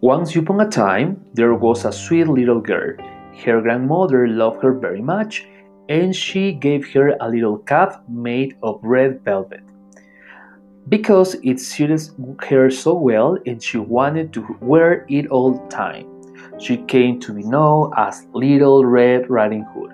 Once upon a time, there was a sweet little girl. Her grandmother loved her very much, and she gave her a little cap made of red velvet. Because it suited her so well and she wanted to wear it all the time. She came to be known as Little Red Riding Hood.